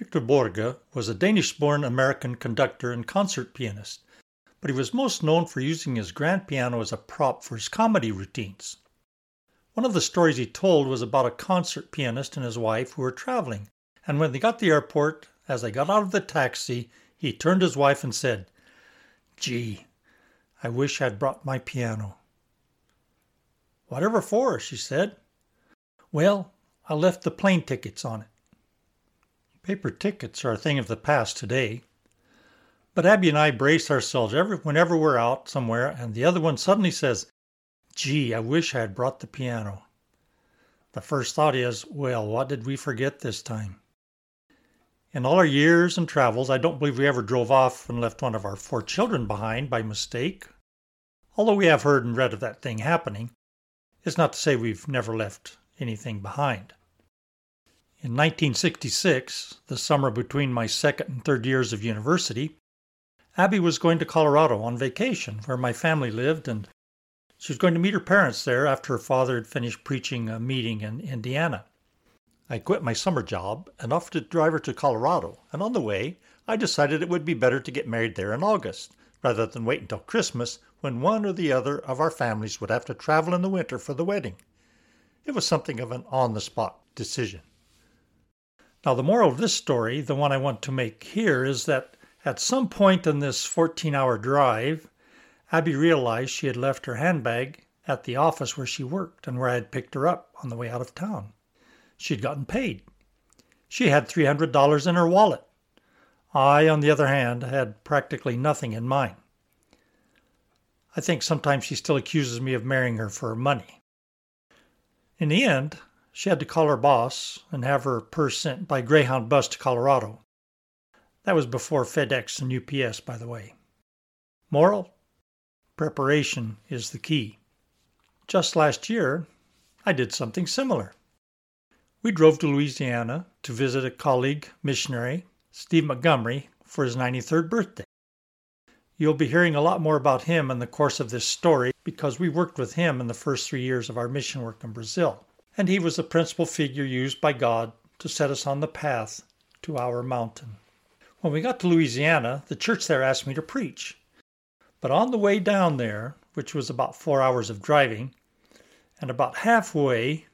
Victor Borge was a Danish born American conductor and concert pianist, but he was most known for using his grand piano as a prop for his comedy routines. One of the stories he told was about a concert pianist and his wife who were traveling, and when they got to the airport, as they got out of the taxi, he turned to his wife and said, Gee, I wish I'd brought my piano. Whatever for? she said. Well, I left the plane tickets on it. Paper tickets are a thing of the past today. But Abby and I brace ourselves every, whenever we're out somewhere and the other one suddenly says, Gee, I wish I had brought the piano. The first thought is, well, what did we forget this time? In all our years and travels, I don't believe we ever drove off and left one of our four children behind by mistake. Although we have heard and read of that thing happening, it's not to say we've never left anything behind. In 1966, the summer between my second and third years of university, Abby was going to Colorado on vacation, where my family lived, and she was going to meet her parents there after her father had finished preaching a meeting in Indiana. I quit my summer job and offered to drive her to Colorado, and on the way, I decided it would be better to get married there in August, rather than wait until Christmas when one or the other of our families would have to travel in the winter for the wedding. It was something of an on the spot decision. Now, the moral of this story, the one I want to make here, is that at some point in this 14 hour drive, Abby realized she had left her handbag at the office where she worked and where I had picked her up on the way out of town. She had gotten paid. She had $300 in her wallet. I, on the other hand, had practically nothing in mine. I think sometimes she still accuses me of marrying her for money. In the end, she had to call her boss and have her purse sent by Greyhound bus to Colorado. That was before FedEx and UPS, by the way. Moral? Preparation is the key. Just last year, I did something similar. We drove to Louisiana to visit a colleague missionary, Steve Montgomery, for his 93rd birthday. You'll be hearing a lot more about him in the course of this story because we worked with him in the first three years of our mission work in Brazil and he was the principal figure used by God to set us on the path to our mountain. When we got to Louisiana, the church there asked me to preach. But on the way down there, which was about four hours of driving, and about halfway,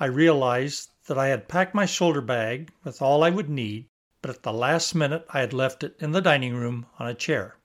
I realized that I had packed my shoulder bag with all I would need, but at the last minute I had left it in the dining room on a chair.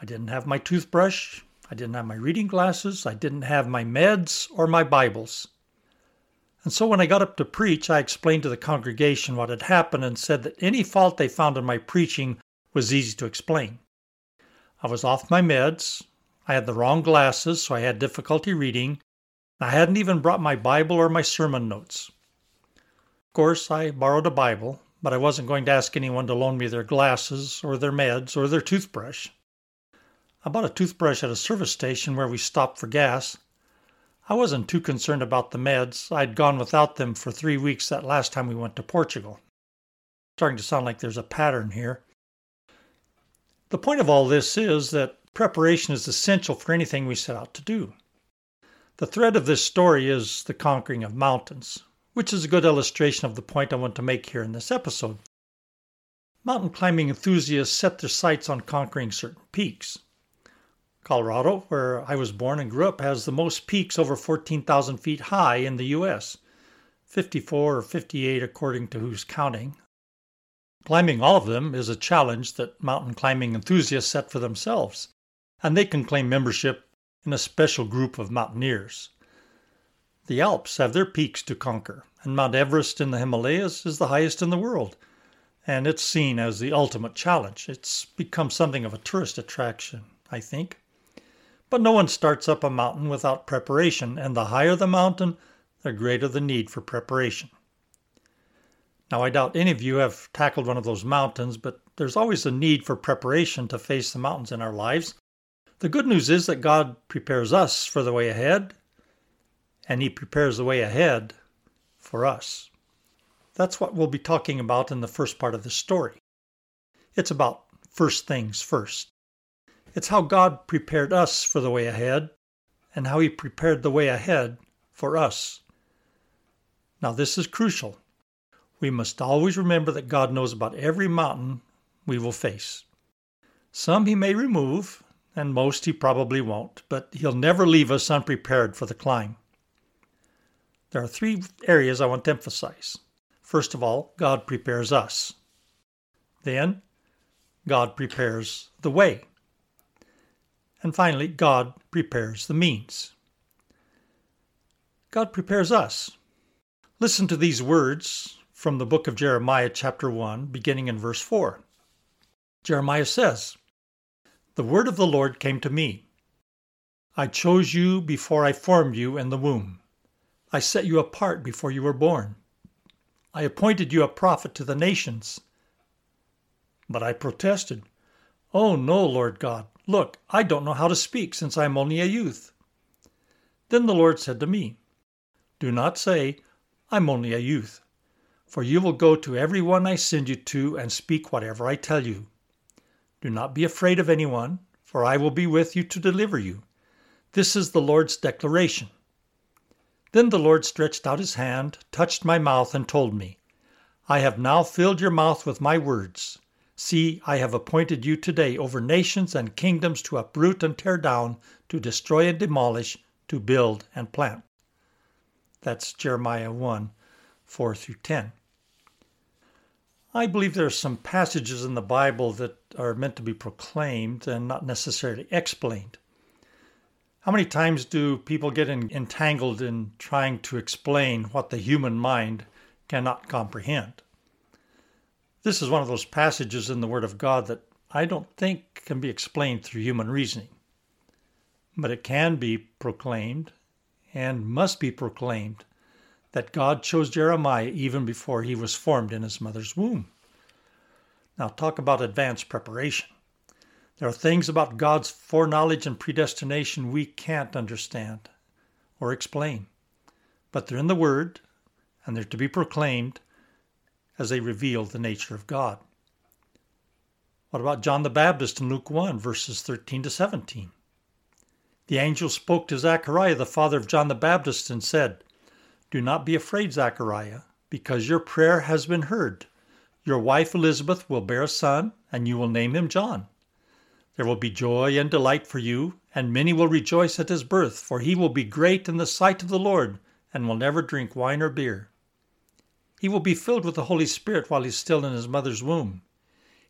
I didn't have my toothbrush, I didn't have my reading glasses, I didn't have my meds or my Bibles. And so when I got up to preach, I explained to the congregation what had happened and said that any fault they found in my preaching was easy to explain. I was off my meds, I had the wrong glasses, so I had difficulty reading, I hadn't even brought my Bible or my sermon notes. Of course, I borrowed a Bible, but I wasn't going to ask anyone to loan me their glasses or their meds or their toothbrush. I bought a toothbrush at a service station where we stopped for gas I wasn't too concerned about the meds. I'd gone without them for three weeks that last time we went to Portugal. Starting to sound like there's a pattern here. The point of all this is that preparation is essential for anything we set out to do. The thread of this story is the conquering of mountains, which is a good illustration of the point I want to make here in this episode. Mountain climbing enthusiasts set their sights on conquering certain peaks. Colorado, where I was born and grew up, has the most peaks over 14,000 feet high in the U.S. 54 or 58 according to who's counting. Climbing all of them is a challenge that mountain climbing enthusiasts set for themselves, and they can claim membership in a special group of mountaineers. The Alps have their peaks to conquer, and Mount Everest in the Himalayas is the highest in the world, and it's seen as the ultimate challenge. It's become something of a tourist attraction, I think. But no one starts up a mountain without preparation, and the higher the mountain, the greater the need for preparation. Now, I doubt any of you have tackled one of those mountains, but there's always a need for preparation to face the mountains in our lives. The good news is that God prepares us for the way ahead, and He prepares the way ahead for us. That's what we'll be talking about in the first part of the story. It's about first things first. It's how God prepared us for the way ahead and how He prepared the way ahead for us. Now, this is crucial. we must always remember that God knows about every mountain we will face. Some He may remove, and most He probably won't, but He'll never leave us unprepared for the climb. There are three areas I want to emphasize. First of all, God prepares us. Then, God prepares the way. And finally, God prepares the means. God prepares us. Listen to these words from the book of Jeremiah, chapter 1, beginning in verse 4. Jeremiah says, The word of the Lord came to me. I chose you before I formed you in the womb. I set you apart before you were born. I appointed you a prophet to the nations. But I protested, Oh, no, Lord God. Look, I don't know how to speak since I am only a youth. Then the Lord said to me, Do not say, I'm only a youth for you will go to every one I send you to and speak whatever I tell you. Do not be afraid of anyone, for I will be with you to deliver you. This is the Lord's declaration. Then the Lord stretched out his hand, touched my mouth, and told me, I have now filled your mouth with my words. See, I have appointed you today over nations and kingdoms to uproot and tear down, to destroy and demolish, to build and plant. That's Jeremiah 1 4 through 10. I believe there are some passages in the Bible that are meant to be proclaimed and not necessarily explained. How many times do people get entangled in trying to explain what the human mind cannot comprehend? This is one of those passages in the Word of God that I don't think can be explained through human reasoning. But it can be proclaimed and must be proclaimed that God chose Jeremiah even before he was formed in his mother's womb. Now, talk about advanced preparation. There are things about God's foreknowledge and predestination we can't understand or explain, but they're in the Word and they're to be proclaimed as they reveal the nature of God. What about John the Baptist in Luke 1, verses 13 to 17? The angel spoke to Zechariah, the father of John the Baptist, and said, do not be afraid, Zechariah, because your prayer has been heard. Your wife Elizabeth will bear a son, and you will name him John. There will be joy and delight for you, and many will rejoice at his birth, for he will be great in the sight of the Lord, and will never drink wine or beer. He will be filled with the Holy Spirit while he is still in his mother's womb.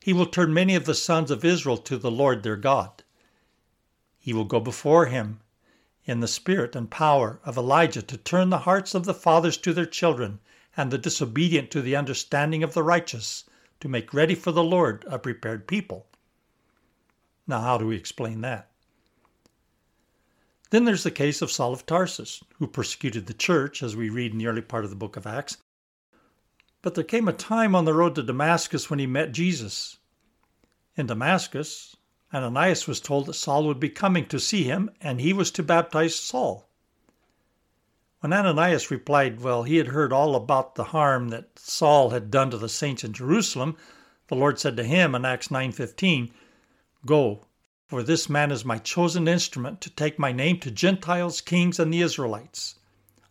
He will turn many of the sons of Israel to the Lord their God. He will go before him in the spirit and power of Elijah to turn the hearts of the fathers to their children and the disobedient to the understanding of the righteous, to make ready for the Lord a prepared people. Now, how do we explain that? Then there's the case of Saul of Tarsus, who persecuted the church, as we read in the early part of the book of Acts. But there came a time on the road to Damascus when he met Jesus. In Damascus, Ananias was told that Saul would be coming to see him and he was to baptize Saul. When Ananias replied, well, he had heard all about the harm that Saul had done to the saints in Jerusalem, the Lord said to him in Acts 9:15, "Go, for this man is my chosen instrument to take my name to Gentiles, kings, and the Israelites.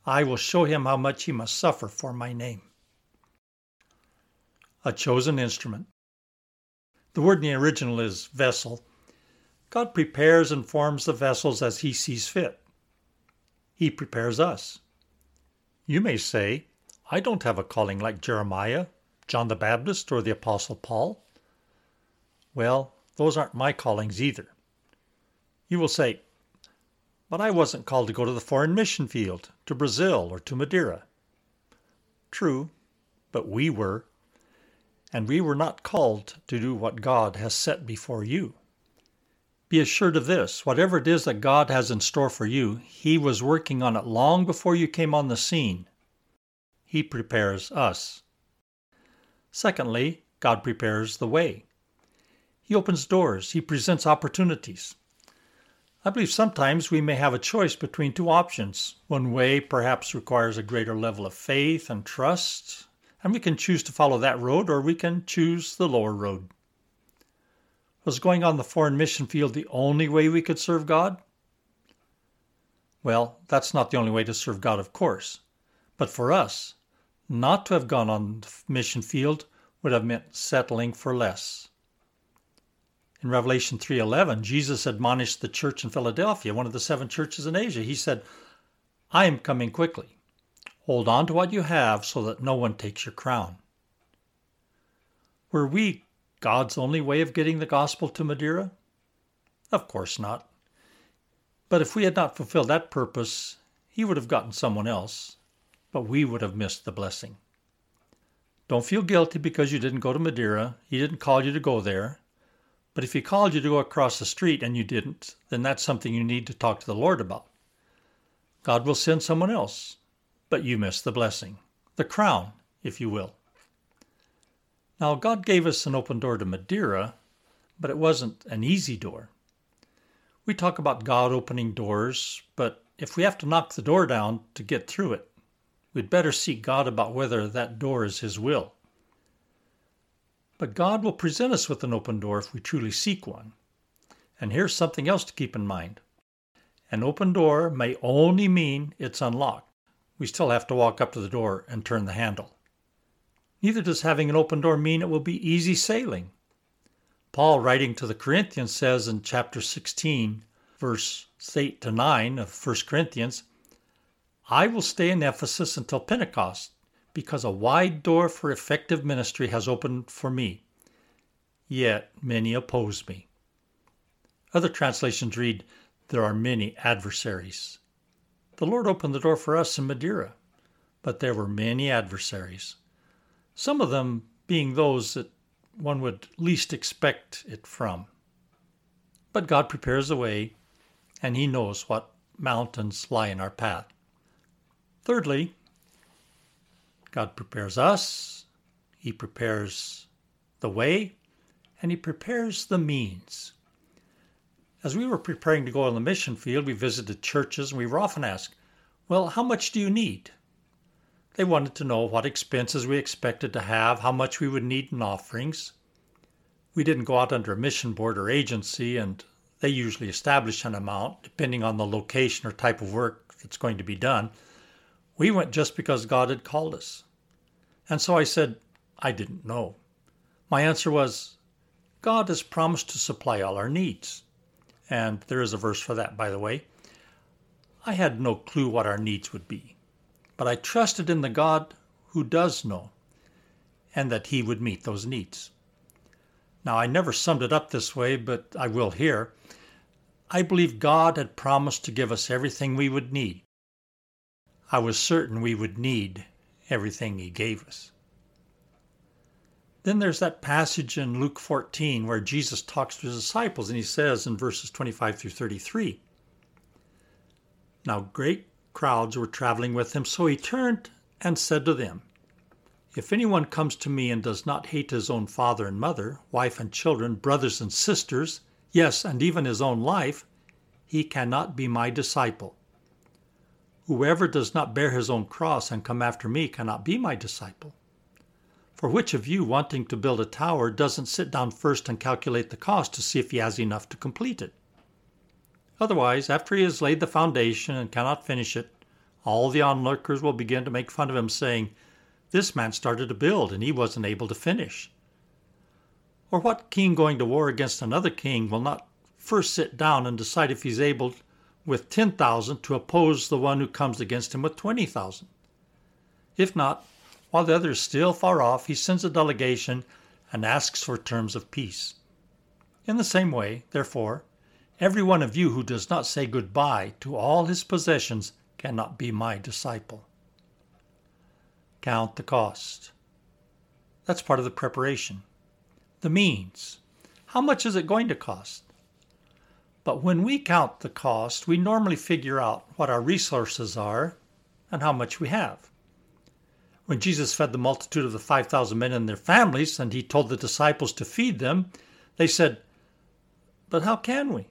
I will show him how much he must suffer for my name." A chosen instrument. The word in the original is vessel, God prepares and forms the vessels as He sees fit. He prepares us. You may say, I don't have a calling like Jeremiah, John the Baptist, or the Apostle Paul. Well, those aren't my callings either. You will say, but I wasn't called to go to the foreign mission field, to Brazil, or to Madeira. True, but we were. And we were not called to do what God has set before you. Be assured of this whatever it is that God has in store for you, He was working on it long before you came on the scene. He prepares us. Secondly, God prepares the way. He opens doors, He presents opportunities. I believe sometimes we may have a choice between two options. One way perhaps requires a greater level of faith and trust, and we can choose to follow that road or we can choose the lower road. Was going on the foreign mission field the only way we could serve God? Well, that's not the only way to serve God, of course. But for us, Not to have gone on the mission field would have meant settling for less. In Revelation 3:11, Jesus admonished the church in Philadelphia, one of the seven churches in Asia. He said, "I am coming quickly. Hold on to what you have so that no one takes your crown." Were we God's only way of getting the gospel to Madeira? Of course not. But if we had not fulfilled that purpose, he would have gotten someone else, but we would have missed the blessing. Don't feel guilty because you didn't go to Madeira. He didn't call you to go there. But if he called you to go across the street and you didn't, then that's something you need to talk to the Lord about. God will send someone else, but you miss the blessing, the crown, if you will. Now, God gave us an open door to Madeira, but it wasn't an easy door. We talk about God opening doors, but if we have to knock the door down to get through it, we'd better seek God about whether that door is His will. But God will present us with an open door if we truly seek one. And here's something else to keep in mind an open door may only mean it's unlocked. We still have to walk up to the door and turn the handle. Neither does having an open door mean it will be easy sailing. Paul, writing to the Corinthians, says in chapter 16, verse 8 to 9 of 1 Corinthians, I will stay in Ephesus until Pentecost, because a wide door for effective ministry has opened for me. Yet many oppose me. Other translations read, There are many adversaries. The Lord opened the door for us in Madeira, but there were many adversaries. Some of them being those that one would least expect it from. But God prepares a way, and He knows what mountains lie in our path. Thirdly, God prepares us, He prepares the way, and He prepares the means. As we were preparing to go on the mission field, we visited churches and we were often asked, Well, how much do you need? They wanted to know what expenses we expected to have, how much we would need in offerings. We didn't go out under a mission board or agency, and they usually establish an amount depending on the location or type of work that's going to be done. We went just because God had called us. And so I said, I didn't know. My answer was, God has promised to supply all our needs. And there is a verse for that, by the way. I had no clue what our needs would be but I trusted in the God who does know and that He would meet those needs. Now, I never summed it up this way, but I will here. I believe God had promised to give us everything we would need. I was certain we would need everything He gave us. Then there's that passage in Luke 14 where Jesus talks to his disciples and he says in verses 25 through 33 Now great crowds were traveling with him, so he turned and said to them, If anyone comes to me and does not hate his own father and mother, wife and children, brothers and sisters, yes, and even his own life, he cannot be my disciple. Whoever does not bear his own cross and come after me cannot be my disciple. For which of you, wanting to build a tower, doesn't sit down first and calculate the cost to see if he has enough to complete it? Otherwise, after he has laid the foundation and cannot finish it, all the onlookers will begin to make fun of him, saying, This man started to build and he wasn't able to finish. Or what king going to war against another king will not first sit down and decide if he's able with 10,000 to oppose the one who comes against him with 20,000? If not, while the other is still far off, he sends a delegation and asks for terms of peace. In the same way, therefore, Every one of you who does not say goodbye to all his possessions cannot be my disciple. Count the cost. That's part of the preparation. The means. How much is it going to cost? But when we count the cost, we normally figure out what our resources are and how much we have. When Jesus fed the multitude of the 5,000 men and their families, and he told the disciples to feed them, they said, But how can we?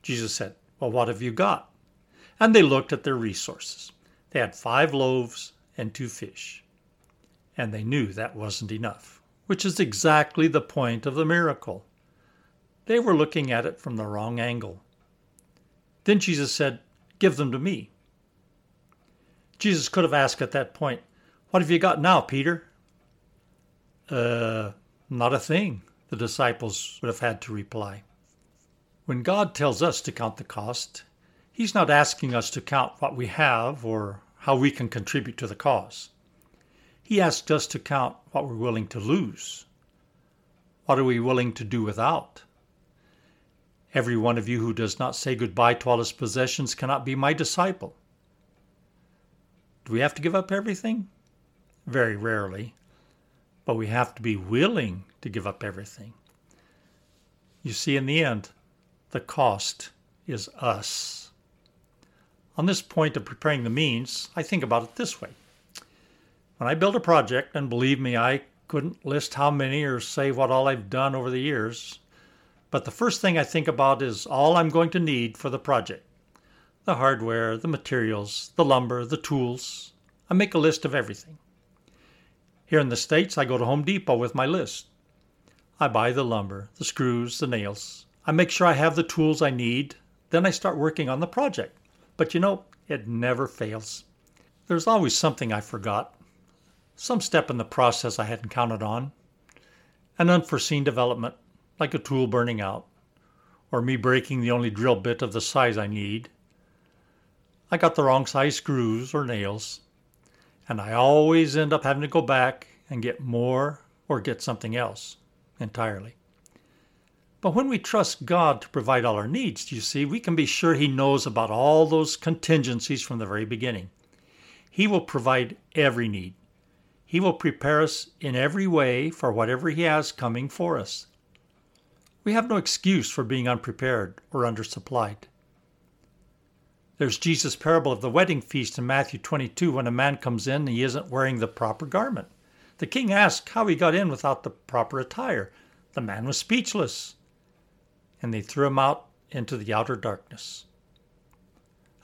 Jesus said, Well, what have you got? And they looked at their resources. They had five loaves and two fish. And they knew that wasn't enough, which is exactly the point of the miracle. They were looking at it from the wrong angle. Then Jesus said, Give them to me. Jesus could have asked at that point, What have you got now, Peter? Uh, not a thing, the disciples would have had to reply. When God tells us to count the cost, He's not asking us to count what we have or how we can contribute to the cause. He asks us to count what we're willing to lose. What are we willing to do without? Every one of you who does not say goodbye to all his possessions cannot be my disciple. Do we have to give up everything? Very rarely. But we have to be willing to give up everything. You see, in the end, the cost is us. On this point of preparing the means, I think about it this way. When I build a project, and believe me, I couldn't list how many or say what all I've done over the years, but the first thing I think about is all I'm going to need for the project the hardware, the materials, the lumber, the tools. I make a list of everything. Here in the States, I go to Home Depot with my list. I buy the lumber, the screws, the nails. I make sure I have the tools I need. Then I start working on the project. But you know, it never fails. There's always something I forgot, some step in the process I hadn't counted on, an unforeseen development, like a tool burning out, or me breaking the only drill bit of the size I need, I got the wrong size screws or nails, and I always end up having to go back and get more or get something else entirely. But when we trust God to provide all our needs, you see, we can be sure He knows about all those contingencies from the very beginning. He will provide every need. He will prepare us in every way for whatever He has coming for us. We have no excuse for being unprepared or undersupplied. There's Jesus' parable of the wedding feast in Matthew 22 when a man comes in and he isn't wearing the proper garment. The king asked how he got in without the proper attire. The man was speechless, and they threw him out into the outer darkness.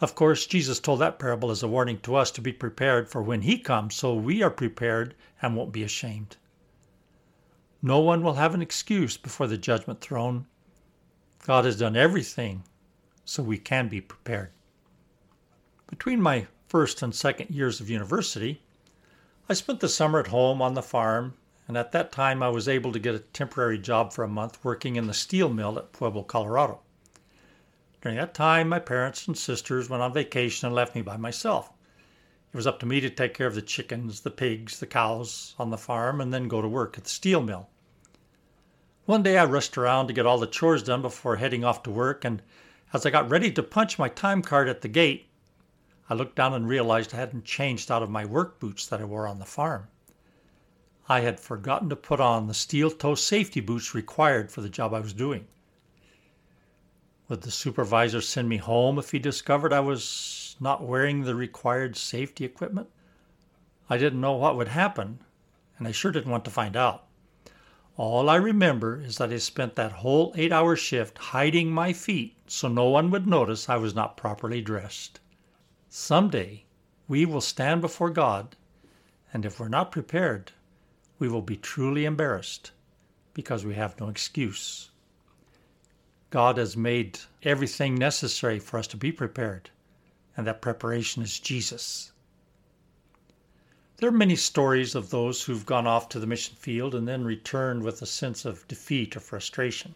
Of course, Jesus told that parable as a warning to us to be prepared for when he comes so we are prepared and won't be ashamed. No one will have an excuse before the judgment throne. God has done everything so we can be prepared. Between my first and second years of university, I spent the summer at home on the farm, and at that time I was able to get a temporary job for a month working in the steel mill at Pueblo, Colorado. During that time, my parents and sisters went on vacation and left me by myself. It was up to me to take care of the chickens, the pigs, the cows on the farm, and then go to work at the steel mill. One day I rushed around to get all the chores done before heading off to work, and as I got ready to punch my time card at the gate, I looked down and realized I hadn't changed out of my work boots that I wore on the farm. I had forgotten to put on the steel toe safety boots required for the job I was doing. Would the supervisor send me home if he discovered I was not wearing the required safety equipment? I didn't know what would happen, and I sure didn't want to find out. All I remember is that I spent that whole eight hour shift hiding my feet so no one would notice I was not properly dressed. Some day we will stand before God, and if we're not prepared, we will be truly embarrassed because we have no excuse. God has made everything necessary for us to be prepared, and that preparation is Jesus. There are many stories of those who've gone off to the mission field and then returned with a sense of defeat or frustration.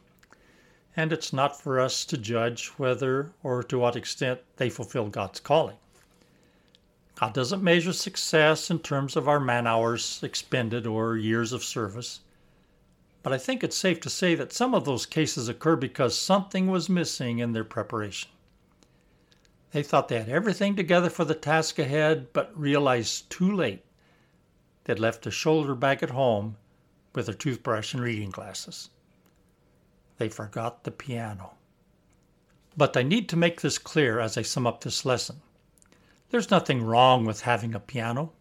And it's not for us to judge whether or to what extent they fulfill God's calling. God doesn't measure success in terms of our man hours expended or years of service. But I think it's safe to say that some of those cases occur because something was missing in their preparation. They thought they had everything together for the task ahead, but realized too late they'd left a shoulder bag at home with their toothbrush and reading glasses. They forgot the piano. But I need to make this clear as I sum up this lesson. There's nothing wrong with having a piano.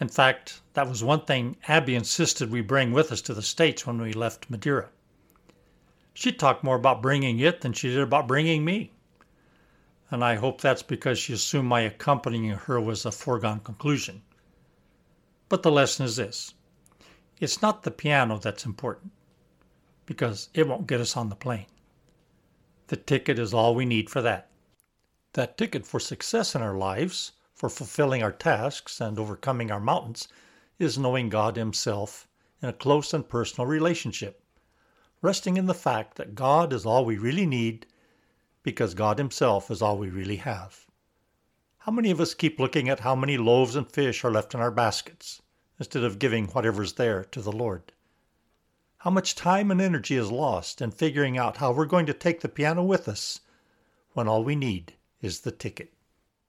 In fact, that was one thing Abby insisted we bring with us to the States when we left Madeira. She talked more about bringing it than she did about bringing me. And I hope that's because she assumed my accompanying her was a foregone conclusion. But the lesson is this it's not the piano that's important, because it won't get us on the plane. The ticket is all we need for that that ticket for success in our lives, for fulfilling our tasks and overcoming our mountains is knowing God Himself in a close and personal relationship, resting in the fact that God is all we really need because God Himself is all we really have. How many of us keep looking at how many loaves and fish are left in our baskets instead of giving whatever's there to the Lord? How much time and energy is lost in figuring out how we're going to take the piano with us when all we need is the ticket?